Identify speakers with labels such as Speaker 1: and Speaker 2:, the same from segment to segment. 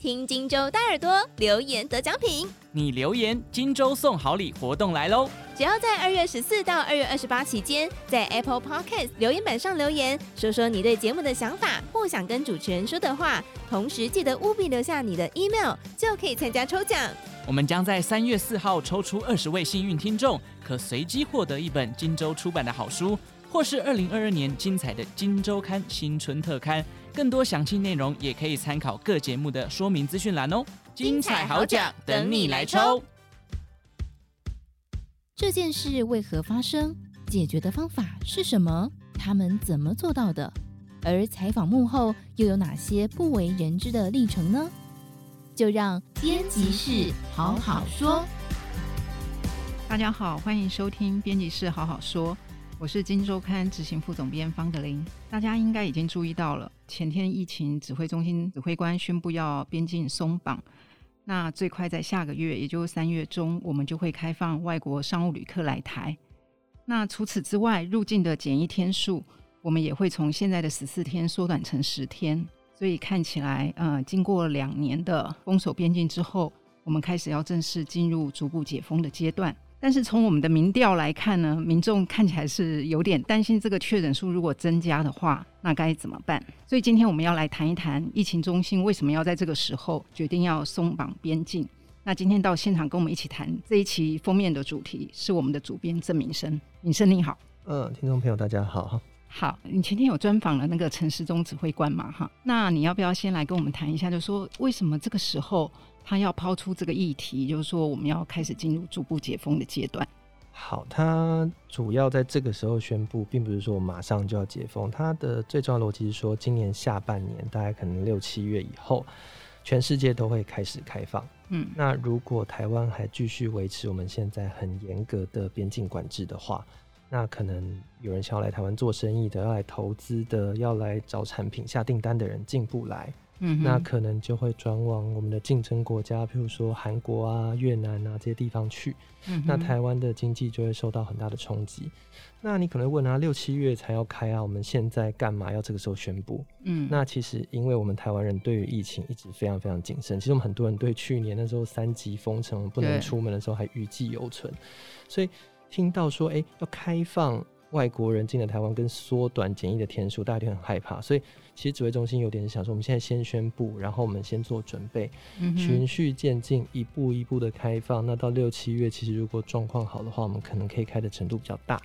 Speaker 1: 听荆州大耳朵留言得奖品，
Speaker 2: 你留言荆州送好礼活动来喽！
Speaker 1: 只要在二月十四到二月二十八期间，在 Apple Podcast 留言板上留言，说说你对节目的想法或想跟主持人说的话，同时记得务必留下你的 email，就可以参加抽奖。
Speaker 2: 我们将在三月四号抽出二十位幸运听众，可随机获得一本荆州出版的好书，或是二零二二年精彩的《荆州刊》新春特刊。更多详细内容也可以参考各节目的说明资讯栏哦。
Speaker 1: 精彩好奖等你来抽！
Speaker 3: 这件事为何发生？解决的方法是什么？他们怎么做到的？而采访幕后又有哪些不为人知的历程呢？就让编辑室好好说。
Speaker 4: 大家好，欢迎收听编辑室好好说。我是《金周刊》执行副总编方德林。大家应该已经注意到了，前天疫情指挥中心指挥官宣布要边境松绑，那最快在下个月，也就是三月中，我们就会开放外国商务旅客来台。那除此之外，入境的检疫天数，我们也会从现在的十四天缩短成十天。所以看起来，呃，经过两年的封锁边境之后，我们开始要正式进入逐步解封的阶段。但是从我们的民调来看呢，民众看起来是有点担心，这个确诊数如果增加的话，那该怎么办？所以今天我们要来谈一谈疫情中心为什么要在这个时候决定要松绑边境。那今天到现场跟我们一起谈这一期封面的主题是我们的主编郑敏生，敏生你好。
Speaker 5: 嗯，听众朋友大家好。
Speaker 4: 好，你前天有专访了那个陈时中指挥官嘛？哈，那你要不要先来跟我们谈一下，就说为什么这个时候？他要抛出这个议题，就是说我们要开始进入逐步解封的阶段。
Speaker 5: 好，他主要在这个时候宣布，并不是说我马上就要解封。他的最重要逻辑是说，今年下半年，大概可能六七月以后，全世界都会开始开放。嗯，那如果台湾还继续维持我们现在很严格的边境管制的话，那可能有人想要来台湾做生意的，要来投资的，要来找产品下订单的人进不来。嗯，那可能就会转往我们的竞争国家，譬如说韩国啊、越南啊这些地方去。嗯，那台湾的经济就会受到很大的冲击。那你可能问啊，六七月才要开啊，我们现在干嘛要这个时候宣布？嗯，那其实因为我们台湾人对于疫情一直非常非常谨慎，其实我们很多人对去年那时候三级封城不能出门的时候还余悸犹存，所以听到说哎、欸、要开放外国人进了台湾跟缩短检疫的天数，大家就很害怕，所以。其实指挥中心有点想说，我们现在先宣布，然后我们先做准备，嗯、循序渐进，一步一步的开放。那到六七月，其实如果状况好的话，我们可能可以开的程度比较大.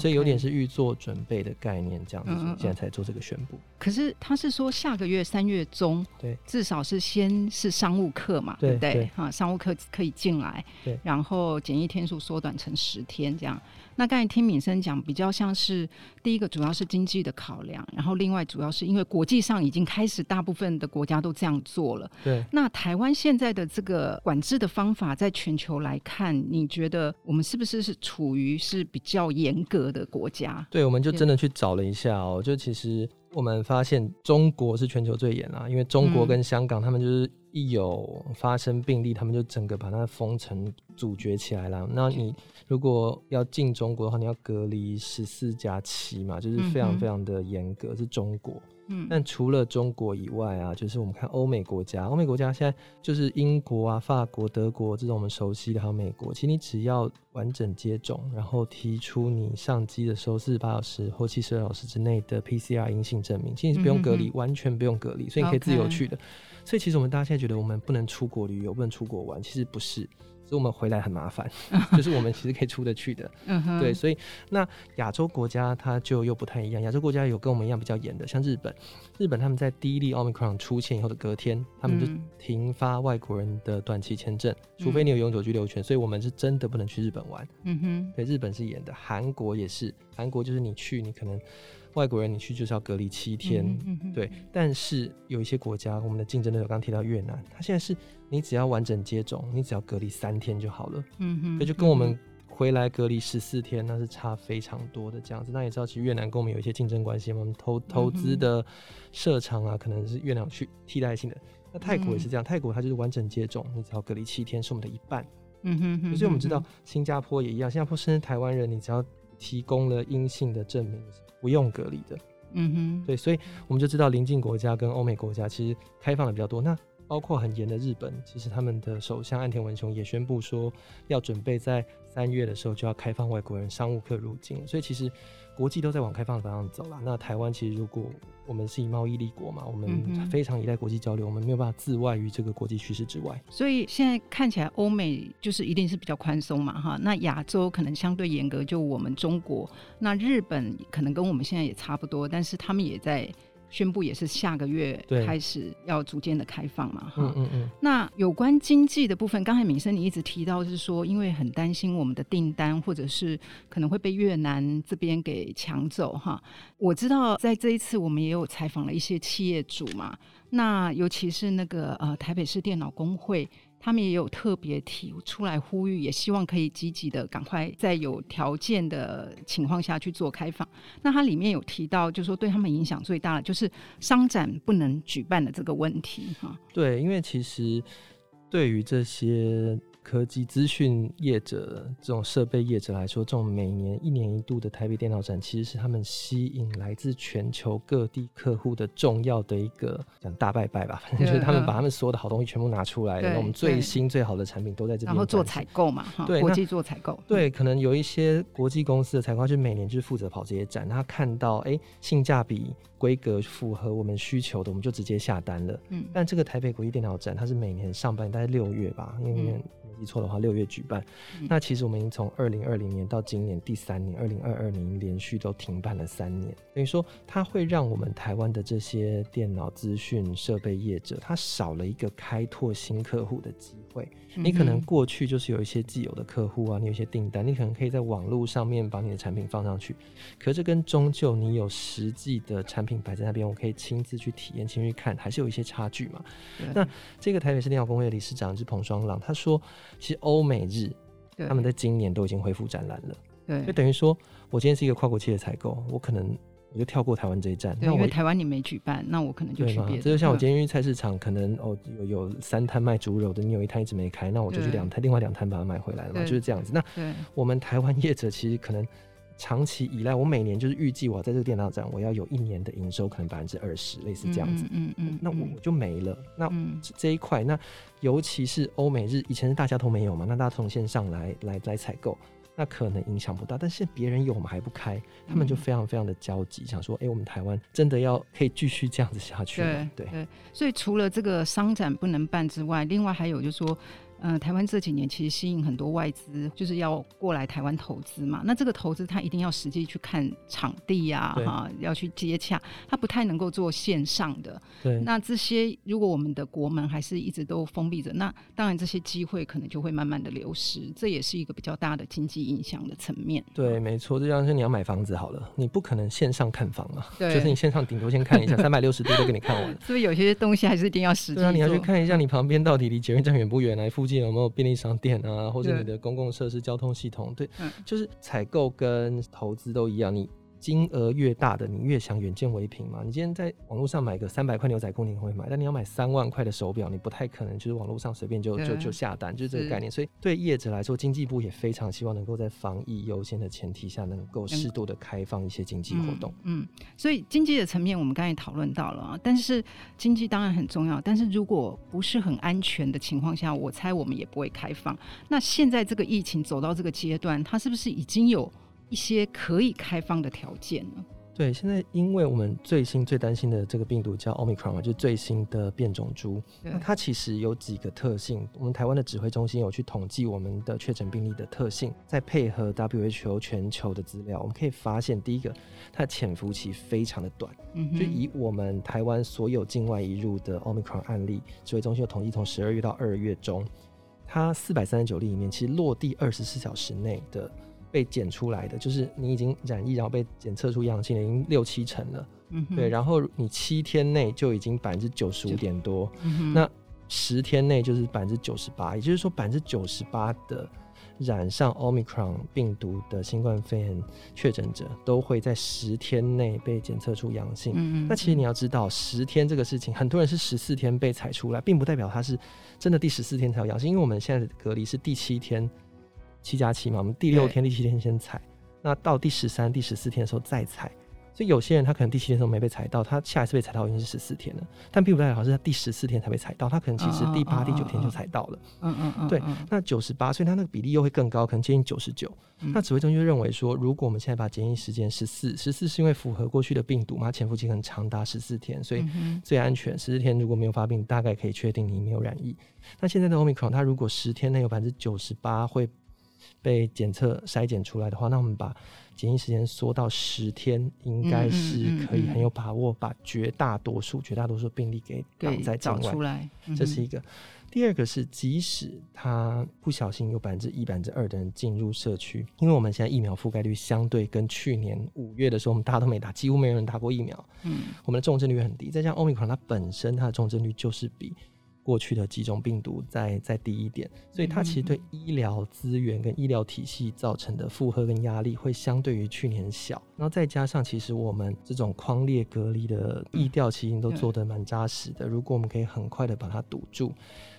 Speaker 5: 所以有点是预做准备的概念这样子。嗯、现在才做这个宣布。
Speaker 4: 可是他是说下个月三月中，对，至少是先是商务课嘛，对不对？哈，商务课可以进来，对，然后检疫天数缩短成十天这样。那刚才听敏生讲，比较像是第一个主要是经济的考量，然后另外主要是因为国际上已经开始大部分的国家都这样做了。对。那台湾现在的这个管制的方法，在全球来看，你觉得我们是不是是处于是比较严格的国家？
Speaker 5: 对，我们就真的去找了一下哦，就其实我们发现中国是全球最严啊，因为中国跟香港他们就是。一有发生病例，他们就整个把它封城阻绝起来了。那你如果要进中国的话，你要隔离十四加七嘛，就是非常非常的严格，是中国。嗯，但除了中国以外啊，就是我们看欧美国家，欧美国家现在就是英国啊、法国、德国这种我们熟悉的，还有美国。其实你只要完整接种，然后提出你上机的时候四十八小时或七十二小时之内的 PCR 阴性证明，其实你是不用隔离，嗯、完全不用隔离，所以你可以自由去的。所以其实我们大家现在觉得我们不能出国旅游，不能出国玩，其实不是。所以我们回来很麻烦，就是我们其实可以出得去的，对，所以那亚洲国家它就又不太一样，亚洲国家有跟我们一样比较严的，像日本，日本他们在第一例奥密克戎出现以后的隔天，他们就停发外国人的短期签证，除非你有永久居留权，所以我们是真的不能去日本玩，嗯哼，对，日本是严的，韩国也是，韩国就是你去你可能。外国人你去就是要隔离七天，嗯嗯、对。但是有一些国家，我们的竞争对手刚刚提到越南，它现在是你只要完整接种，你只要隔离三天就好了。嗯哼，那就跟我们回来隔离十四天，那是差非常多的这样子。那也知道，其实越南跟我们有一些竞争关系，我们投投资的设厂啊，可能是越南去替代性的。那泰国也是这样，泰国它就是完整接种，你只要隔离七天，是我们的一半。嗯哼，所以我们知道新加坡也一样，新加坡甚至台湾人，你只要提供了阴性的证明。不用隔离的，嗯哼，对，所以我们就知道邻近国家跟欧美国家其实开放的比较多。那包括很严的日本，其实他们的首相岸田文雄也宣布说，要准备在三月的时候就要开放外国人商务客入境。所以其实国际都在往开放的方向走了。那台湾其实如果我们是以贸易立国嘛，我们非常依赖国际交流，我们没有办法自外于这个国际趋势之外。
Speaker 4: 所以现在看起来，欧美就是一定是比较宽松嘛，哈。那亚洲可能相对严格，就我们中国。那日本可能跟我们现在也差不多，但是他们也在。宣布也是下个月开始要逐渐的开放嘛，哈。嗯嗯嗯。那有关经济的部分，刚才敏生你一直提到，就是说因为很担心我们的订单，或者是可能会被越南这边给抢走，哈。我知道在这一次我们也有采访了一些企业主嘛，那尤其是那个呃台北市电脑工会。他们也有特别提出来呼吁，也希望可以积极的赶快在有条件的情况下去做开放。那它里面有提到，就是说对他们影响最大的就是商展不能举办的这个问题，哈。
Speaker 5: 对，因为其实对于这些。科技资讯业者这种设备业者来说，这种每年一年一度的台北电脑展，其实是他们吸引来自全球各地客户的重要的一个讲大拜拜吧。反正就是他们把他们所有的好东西全部拿出来，我们最新最好的产品都在这边。
Speaker 4: 然后做采购嘛，对，国际做采购。
Speaker 5: 对，可能有一些国际公司的采购，就每年就是负责跑这些展，他看到哎、欸、性价比。规格符合我们需求的，我们就直接下单了。嗯，但这个台北国际电脑展，它是每年上半年大概六月吧，因为没记错的话，六月举办。嗯、那其实我们已经从二零二零年到今年第三年，二零二二年连续都停办了三年。等于说，它会让我们台湾的这些电脑资讯设备业者，它少了一个开拓新客户的机会。你可能过去就是有一些既有的客户啊，你有一些订单，你可能可以在网络上面把你的产品放上去。可是跟终究你有实际的产品摆在那边，我可以亲自去体验、亲自去看，还是有一些差距嘛。那这个台北市电脑工会的理事长是彭双朗，他说，其实欧美日他们在今年都已经恢复展览了。对，就等于说我今天是一个跨国企业采购，我可能。我就跳过台湾这一站，
Speaker 4: 因为台湾你没举办，那我可能就去别的。
Speaker 5: 这就像我今天去菜市场，可能哦有有三摊卖猪肉的，你有一摊一直没开，那我就去两摊，另外两摊把它买回来了嘛，就是这样子。那我们台湾业者其实可能长期以来，我每年就是预计我在这个电脑展，我要有一年的营收可能百分之二十，类似这样子。嗯嗯。那我我就没了。那这一块，那尤其是欧美日，以前是大家都没有嘛，那大家从线上来来来采购。那可能影响不大，但是别人有我们还不开，他们就非常非常的焦急，嗯、想说，哎、欸，我们台湾真的要可以继续这样子下去对，对，
Speaker 4: 所以除了这个商展不能办之外，另外还有就是说。嗯、呃，台湾这几年其实吸引很多外资，就是要过来台湾投资嘛。那这个投资他一定要实际去看场地呀、啊，哈，要去接洽，他不太能够做线上的。对。那这些如果我们的国门还是一直都封闭着，那当然这些机会可能就会慢慢的流失，这也是一个比较大的经济影响的层面。
Speaker 5: 对，没错，就像是你要买房子好了，你不可能线上看房啊，对，就是你线上顶多先看一下，三百六十度都给你看完。
Speaker 4: 是不是有些东西还是一定要实际？
Speaker 5: 对啊，你要去看一下你旁边到底离捷运站远不远，来附近有没有便利商店啊，或者你的公共设施、交通系统，对，嗯、就是采购跟投资都一样，你。金额越大的，你越想远见为凭嘛。你今天在网络上买个三百块牛仔裤，你会买，但你要买三万块的手表，你不太可能，就是网络上随便就就就下单，就是这个概念。所以对业者来说，经济部也非常希望能够在防疫优先的前提下，能够适度的开放一些经济活动嗯。嗯，
Speaker 4: 所以经济的层面我们刚才讨论到了啊，但是经济当然很重要，但是如果不是很安全的情况下，我猜我们也不会开放。那现在这个疫情走到这个阶段，它是不是已经有？一些可以开放的条件呢？
Speaker 5: 对，现在因为我们最新最担心的这个病毒叫 Omicron 嘛，就是最新的变种株。那它其实有几个特性，我们台湾的指挥中心有去统计我们的确诊病例的特性，再配合 WHO 全球的资料，我们可以发现，第一个，它的潜伏期非常的短。嗯，就以我们台湾所有境外移入的 Omicron 案例，指挥中心有统计，从十二月到二月中，它四百三十九例里面，其实落地二十四小时内的。被检出来的就是你已经染疫，然后被检测出阳性的已经六七成了，嗯，对，然后你七天内就已经百分之九十五点多，嗯，那十天内就是百分之九十八，也就是说百分之九十八的染上 Omicron 病毒的新冠肺炎确诊者都会在十天内被检测出阳性。嗯，那其实你要知道，十天这个事情，很多人是十四天被采出来，并不代表他是真的第十四天才有阳性，因为我们现在的隔离是第七天。七加七嘛，我们第六天、第七天先采，那到第十三、第十四天的时候再采，所以有些人他可能第七天的时候没被采到，他下一次被采到已经是十四天了，但并不代表是他第十四天才被采到，他可能其实第八、第九天就采到了。
Speaker 4: 嗯嗯嗯，
Speaker 5: 对。那九十八，所以他那个比例又会更高，可能接近九十九。那指挥中心就认为说，如果我们现在把检疫时间十四，十四是因为符合过去的病毒嘛，潜伏期很长达十四天，所以最安全。十四天如果没有发病，大概可以确定你没有染疫。那现在的 Omicron，它如果十天内有百分之九十八会被检测筛检出来的话，那我们把检疫时间缩到十天，应该是可以很有把握把绝大多数、绝大多数病例给挡在境外。
Speaker 4: 找出来，
Speaker 5: 这是一个。第二个是，即使他不小心有百分之一、百分之二的人进入社区，因为我们现在疫苗覆盖率相对跟去年五月的时候，我们大家都没打，几乎没有人打过疫苗。嗯，我们的重症率很低，再加上 Omicron 它本身它的重症率就是比。过去的几种病毒再再低一点，所以它其实对医疗资源跟医疗体系造成的负荷跟压力会相对于去年小。然后再加上，其实我们这种框列隔离的疫调其实都做得蛮扎实的。如果我们可以很快的把它堵住。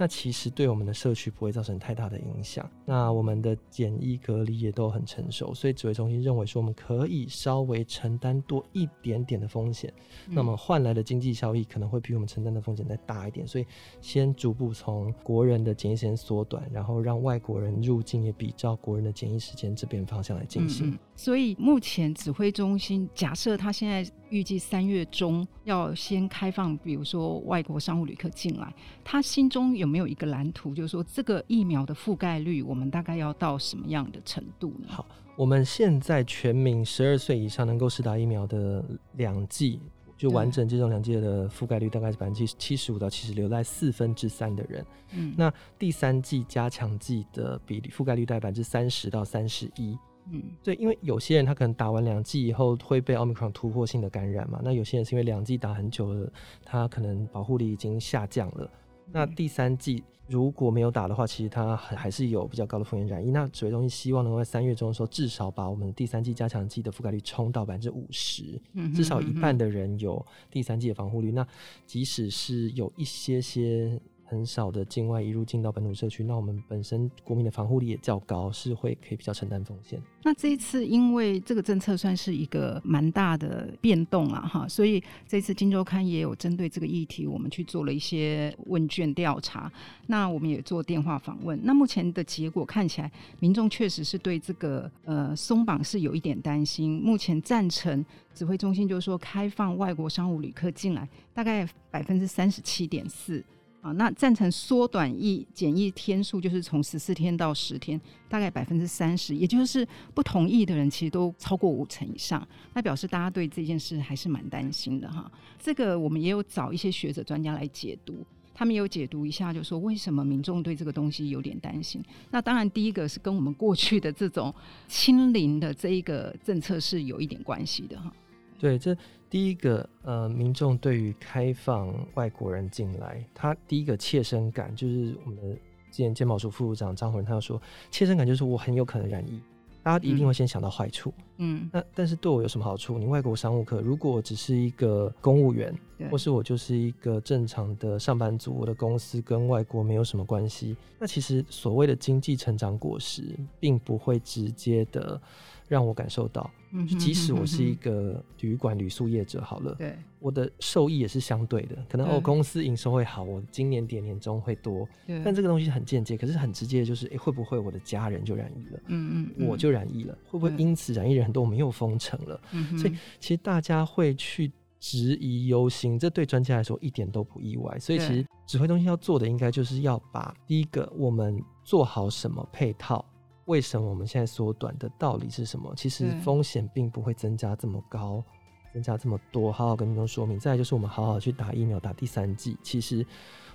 Speaker 5: 那其实对我们的社区不会造成太大的影响。那我们的检疫隔离也都很成熟，所以指挥中心认为说我们可以稍微承担多一点点的风险，嗯、那么换来的经济效益可能会比我们承担的风险再大一点。所以先逐步从国人的检疫时间缩短，然后让外国人入境也比照国人的检疫时间这边方向来进行。嗯嗯。
Speaker 4: 所以目前指挥中心假设他现在预计三月中要先开放，比如说外国商务旅客进来，他心中有没有一个蓝图，就是说这个疫苗的覆盖率，我们大概要到什么样的程度呢？
Speaker 5: 好，我们现在全民十二岁以上能够施打疫苗的两剂，就完整接种两剂的覆盖率大概是百分之七十五到七十六，在四分之三的人。嗯，那第三剂加强剂的比例覆盖率大概百分之三十到三十一。嗯，对，因为有些人他可能打完两剂以后会被奥密克戎突破性的感染嘛，那有些人是因为两剂打很久了，他可能保护力已经下降了。那第三季如果没有打的话，其实它还还是有比较高的风险染疫。那指挥中心希望能够在三月中的时候，至少把我们第三季加强剂的覆盖率冲到百分之五十，至少一半的人有第三季的防护率。那即使是有一些些。很少的境外一入境到本土社区，那我们本身国民的防护力也较高，是会可以比较承担风险。
Speaker 4: 那这一次因为这个政策算是一个蛮大的变动了哈，所以这次《金周刊》也有针对这个议题，我们去做了一些问卷调查。那我们也做电话访问。那目前的结果看起来，民众确实是对这个呃松绑是有一点担心。目前赞成指挥中心就是说开放外国商务旅客进来，大概百分之三十七点四。啊，那赞成缩短疫检疫天数，就是从十四天到十天，大概百分之三十，也就是不同意的人其实都超过五成以上，那表示大家对这件事还是蛮担心的哈。这个我们也有找一些学者专家来解读，他们也有解读一下，就说为什么民众对这个东西有点担心。那当然，第一个是跟我们过去的这种清零的这一个政策是有一点关系的哈。
Speaker 5: 对，这第一个呃，民众对于开放外国人进来，他第一个切身感就是我们的之前健保署副署长张宏仁他就说，切身感就是我很有可能染疫，大家一定会先想到坏处。嗯，那但是对我有什么好处？你外国商务课，如果我只是一个公务员，或是我就是一个正常的上班族，我的公司跟外国没有什么关系，那其实所谓的经济成长果实，并不会直接的。让我感受到，嗯即使我是一个旅馆旅宿业者，好了，对，我的受益也是相对的。可能哦，公司营收会好，我今年点年终会多，但这个东西很间接，可是很直接的就是，哎，会不会我的家人就染疫了？嗯嗯，我就染疫了，会不会因此染疫人很多？我们又封城了，所以其实大家会去质疑忧心，这对专家来说一点都不意外。所以其实指挥中心要做的，应该就是要把第一个，我们做好什么配套。为什么我们现在缩短的道理是什么？其实风险并不会增加这么高，增加这么多。好好跟民众说明。再来就是我们好好去打疫苗，打第三剂，其实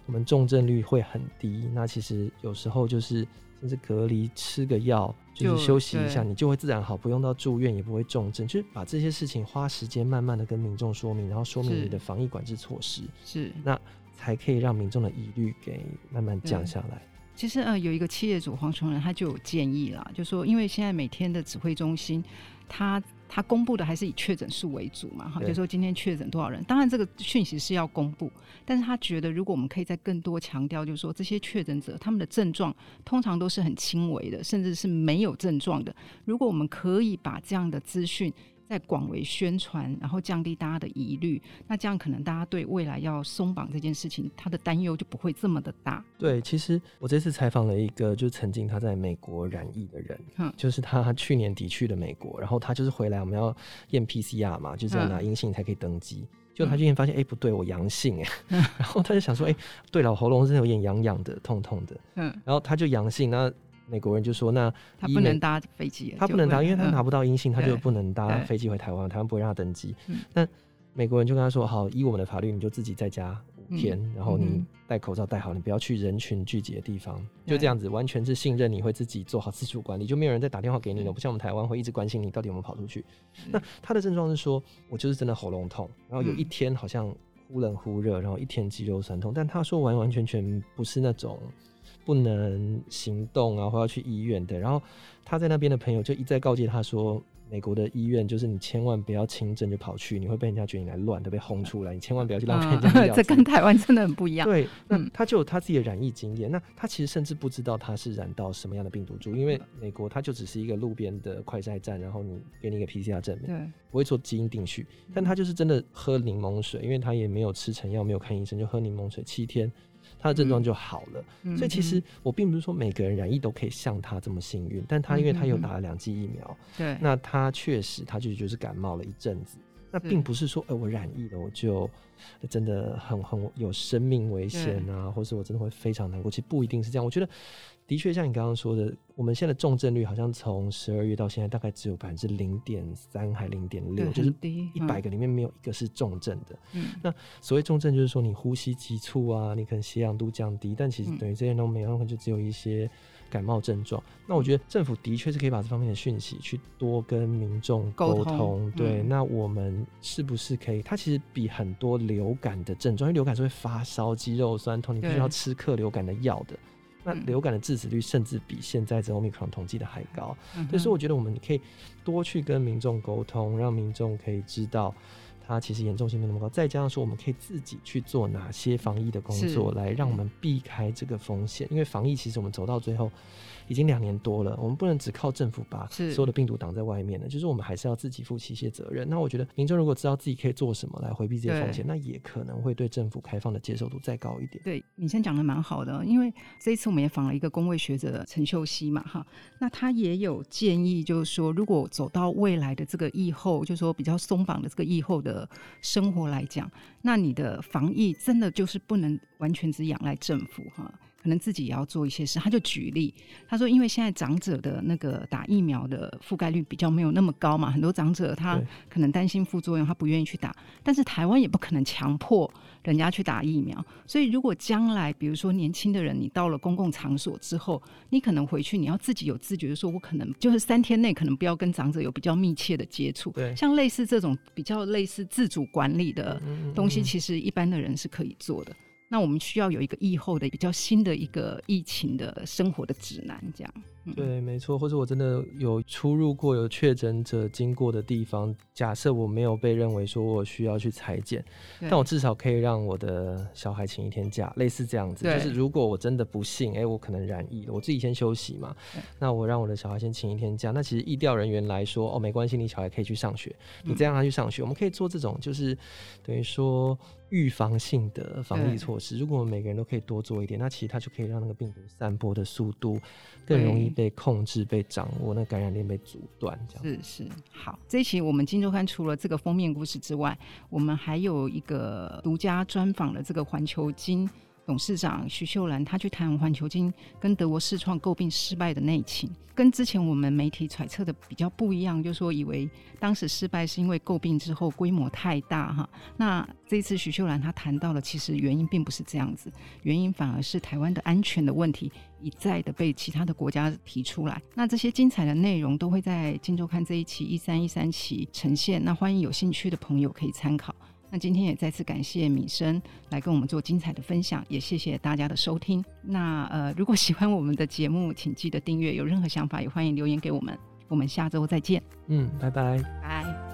Speaker 5: 我们重症率会很低。那其实有时候就是甚至隔离吃个药，就是休息一下，你就会自然好，不用到住院，也不会重症。就是把这些事情花时间慢慢的跟民众说明，然后说明你的防疫管制措施，是那才可以让民众的疑虑给慢慢降下来。
Speaker 4: 其实呃，有一个企业主黄崇仁，他就有建议啦，就说因为现在每天的指挥中心，他他公布的还是以确诊数为主嘛，哈，就说今天确诊多少人，当然这个讯息是要公布，但是他觉得如果我们可以再更多强调，就是说这些确诊者他们的症状通常都是很轻微的，甚至是没有症状的，如果我们可以把这样的资讯再广为宣传，然后降低大家的疑虑，那这样可能大家对未来要松绑这件事情，他的担忧就不会这么的大。
Speaker 5: 对，其实我这次采访了一个，就曾经他在美国染疫的人，
Speaker 4: 嗯，
Speaker 5: 就是他去年底去的美国，然后他就是回来，我们要验 PCR 嘛，就是要拿阴性才可以登机。就、嗯、他今天发现，哎、欸，不对，我阳性哎，嗯、然后他就想说，哎、欸，对了，喉咙是有点痒痒的，痛痛的，嗯，然后他就阳性，那。美国人就说：“那
Speaker 4: 他不能搭飞机，
Speaker 5: 他不能搭，因为他拿不到阴性，
Speaker 4: 嗯、
Speaker 5: 他就不能搭飞机回台湾，台湾不会让他登机。那、嗯、美国人就跟他说：‘好，依我们的法律，你就自己在家五天，嗯、然后你戴口罩戴好，你不要去人群聚集的地方，嗯、就这样子，完全是信任你会自己做好自主管理，就没有人再打电话给你了，不像我们台湾会一直关心你到底有没有跑出去。嗯、那他的症状是说，我就是真的喉咙痛，然后有一天好像忽冷忽热，然后一天肌肉酸痛，但他说完完全全不是那种。”不能行动啊，或要去医院的。然后他在那边的朋友就一再告诫他说，美国的医院就是你千万不要轻症就跑去，你会被人家觉得你来乱，都被轰出来。你千万不要去浪费人家。
Speaker 4: 这跟台湾真的很不一样。
Speaker 5: 对，那他就有他自己的染疫经验。嗯、那他其实甚至不知道他是染到什么样的病毒株，因为美国他就只是一个路边的快筛站，然后你给你一个 PCR 证明，对，不会做基因定序。但他就是真的喝柠檬水，因为他也没有吃成药，没有看医生，就喝柠檬水七天。他的症状就好了，嗯、所以其实我并不是说每个人染疫都可以像他这么幸运，但他因为他有打了两剂疫苗，对、嗯，那他确实他就就是感冒了一阵子，那并不是说，呃，我染疫了我就真的很很有生命危险啊，或是我真的会非常难过，其实不一定是这样，我觉得。的确，像你刚刚说的，我们现在的重症率好像从十二月到现在大概只有百分之零点三还零点六，就是一百个里面没有一个是重症的。嗯，那所谓重症就是说你呼吸急促啊，你可能血氧度降低，但其实等于这些都没有，可能就只有一些感冒症状。那我觉得政府的确是可以把这方面的讯息去多跟民众沟通。对，那我们是不是可以？它其实比很多流感的症状，因为流感是会发烧、肌肉酸痛，你必须要吃克流感的药的。那流感的致死率甚至比现在这 Omicron 统计的还高，所以我觉得我们可以多去跟民众沟通，让民众可以知道它其实严重性没那么高。再加上说，我们可以自己去做哪些防疫的工作，来让我们避开这个风险。因为防疫其实我们走到最后。已经两年多了，我们不能只靠政府把所有的病毒挡在外面了，就是我们还是要自己负起一些责任。那我觉得民众如果知道自己可以做什么来回避这些风险，那也可能会对政府开放的接受度再高一点。
Speaker 4: 对，你先讲的蛮好的，因为这一次我们也访了一个公卫学者陈秀熙嘛，哈，那他也有建议，就是说如果走到未来的这个疫后，就是说比较松绑的这个疫后的生活来讲，那你的防疫真的就是不能完全只仰赖政府，哈。可能自己也要做一些事，他就举例，他说，因为现在长者的那个打疫苗的覆盖率比较没有那么高嘛，很多长者他可能担心副作用，他不愿意去打。但是台湾也不可能强迫人家去打疫苗，所以如果将来比如说年轻的人，你到了公共场所之后，你可能回去你要自己有自觉的说，我可能就是三天内可能不要跟长者有比较密切的接触。对，像类似这种比较类似自主管理的东西，其实一般的人是可以做的。那我们需要有一个疫后的比较新的一个疫情的生活的指南，这样。嗯、
Speaker 5: 对，没错。或者我真的有出入过有确诊者经过的地方，假设我没有被认为说我需要去裁剪，但我至少可以让我的小孩请一天假，类似这样子。就是如果我真的不幸，哎、欸，我可能染疫了，我自己先休息嘛。那我让我的小孩先请一天假。那其实疫调人员来说，哦，没关系，你小孩可以去上学，你再让他去上学，嗯、我们可以做这种，就是等于说。预防性的防疫措施，如果我们每个人都可以多做一点，那其实他就可以让那个病毒散播的速度更容易被控制、被掌握，那感染链被阻断。这样
Speaker 4: 是是好。这一期我们《金周刊》除了这个封面故事之外，我们还有一个独家专访的这个环球金。董事长徐秀兰，他去谈环球金跟德国视创购并失败的内情，跟之前我们媒体揣测的比较不一样，就是说以为当时失败是因为购并之后规模太大哈。那这次徐秀兰她谈到了，其实原因并不是这样子，原因反而是台湾的安全的问题一再的被其他的国家提出来。那这些精彩的内容都会在《金周刊》这一期一三一三期呈现，那欢迎有兴趣的朋友可以参考。那今天也再次感谢米生来跟我们做精彩的分享，也谢谢大家的收听。那呃，如果喜欢我们的节目，请记得订阅。有任何想法也欢迎留言给我们。我们下周再见。
Speaker 5: 嗯，拜拜。
Speaker 4: 拜。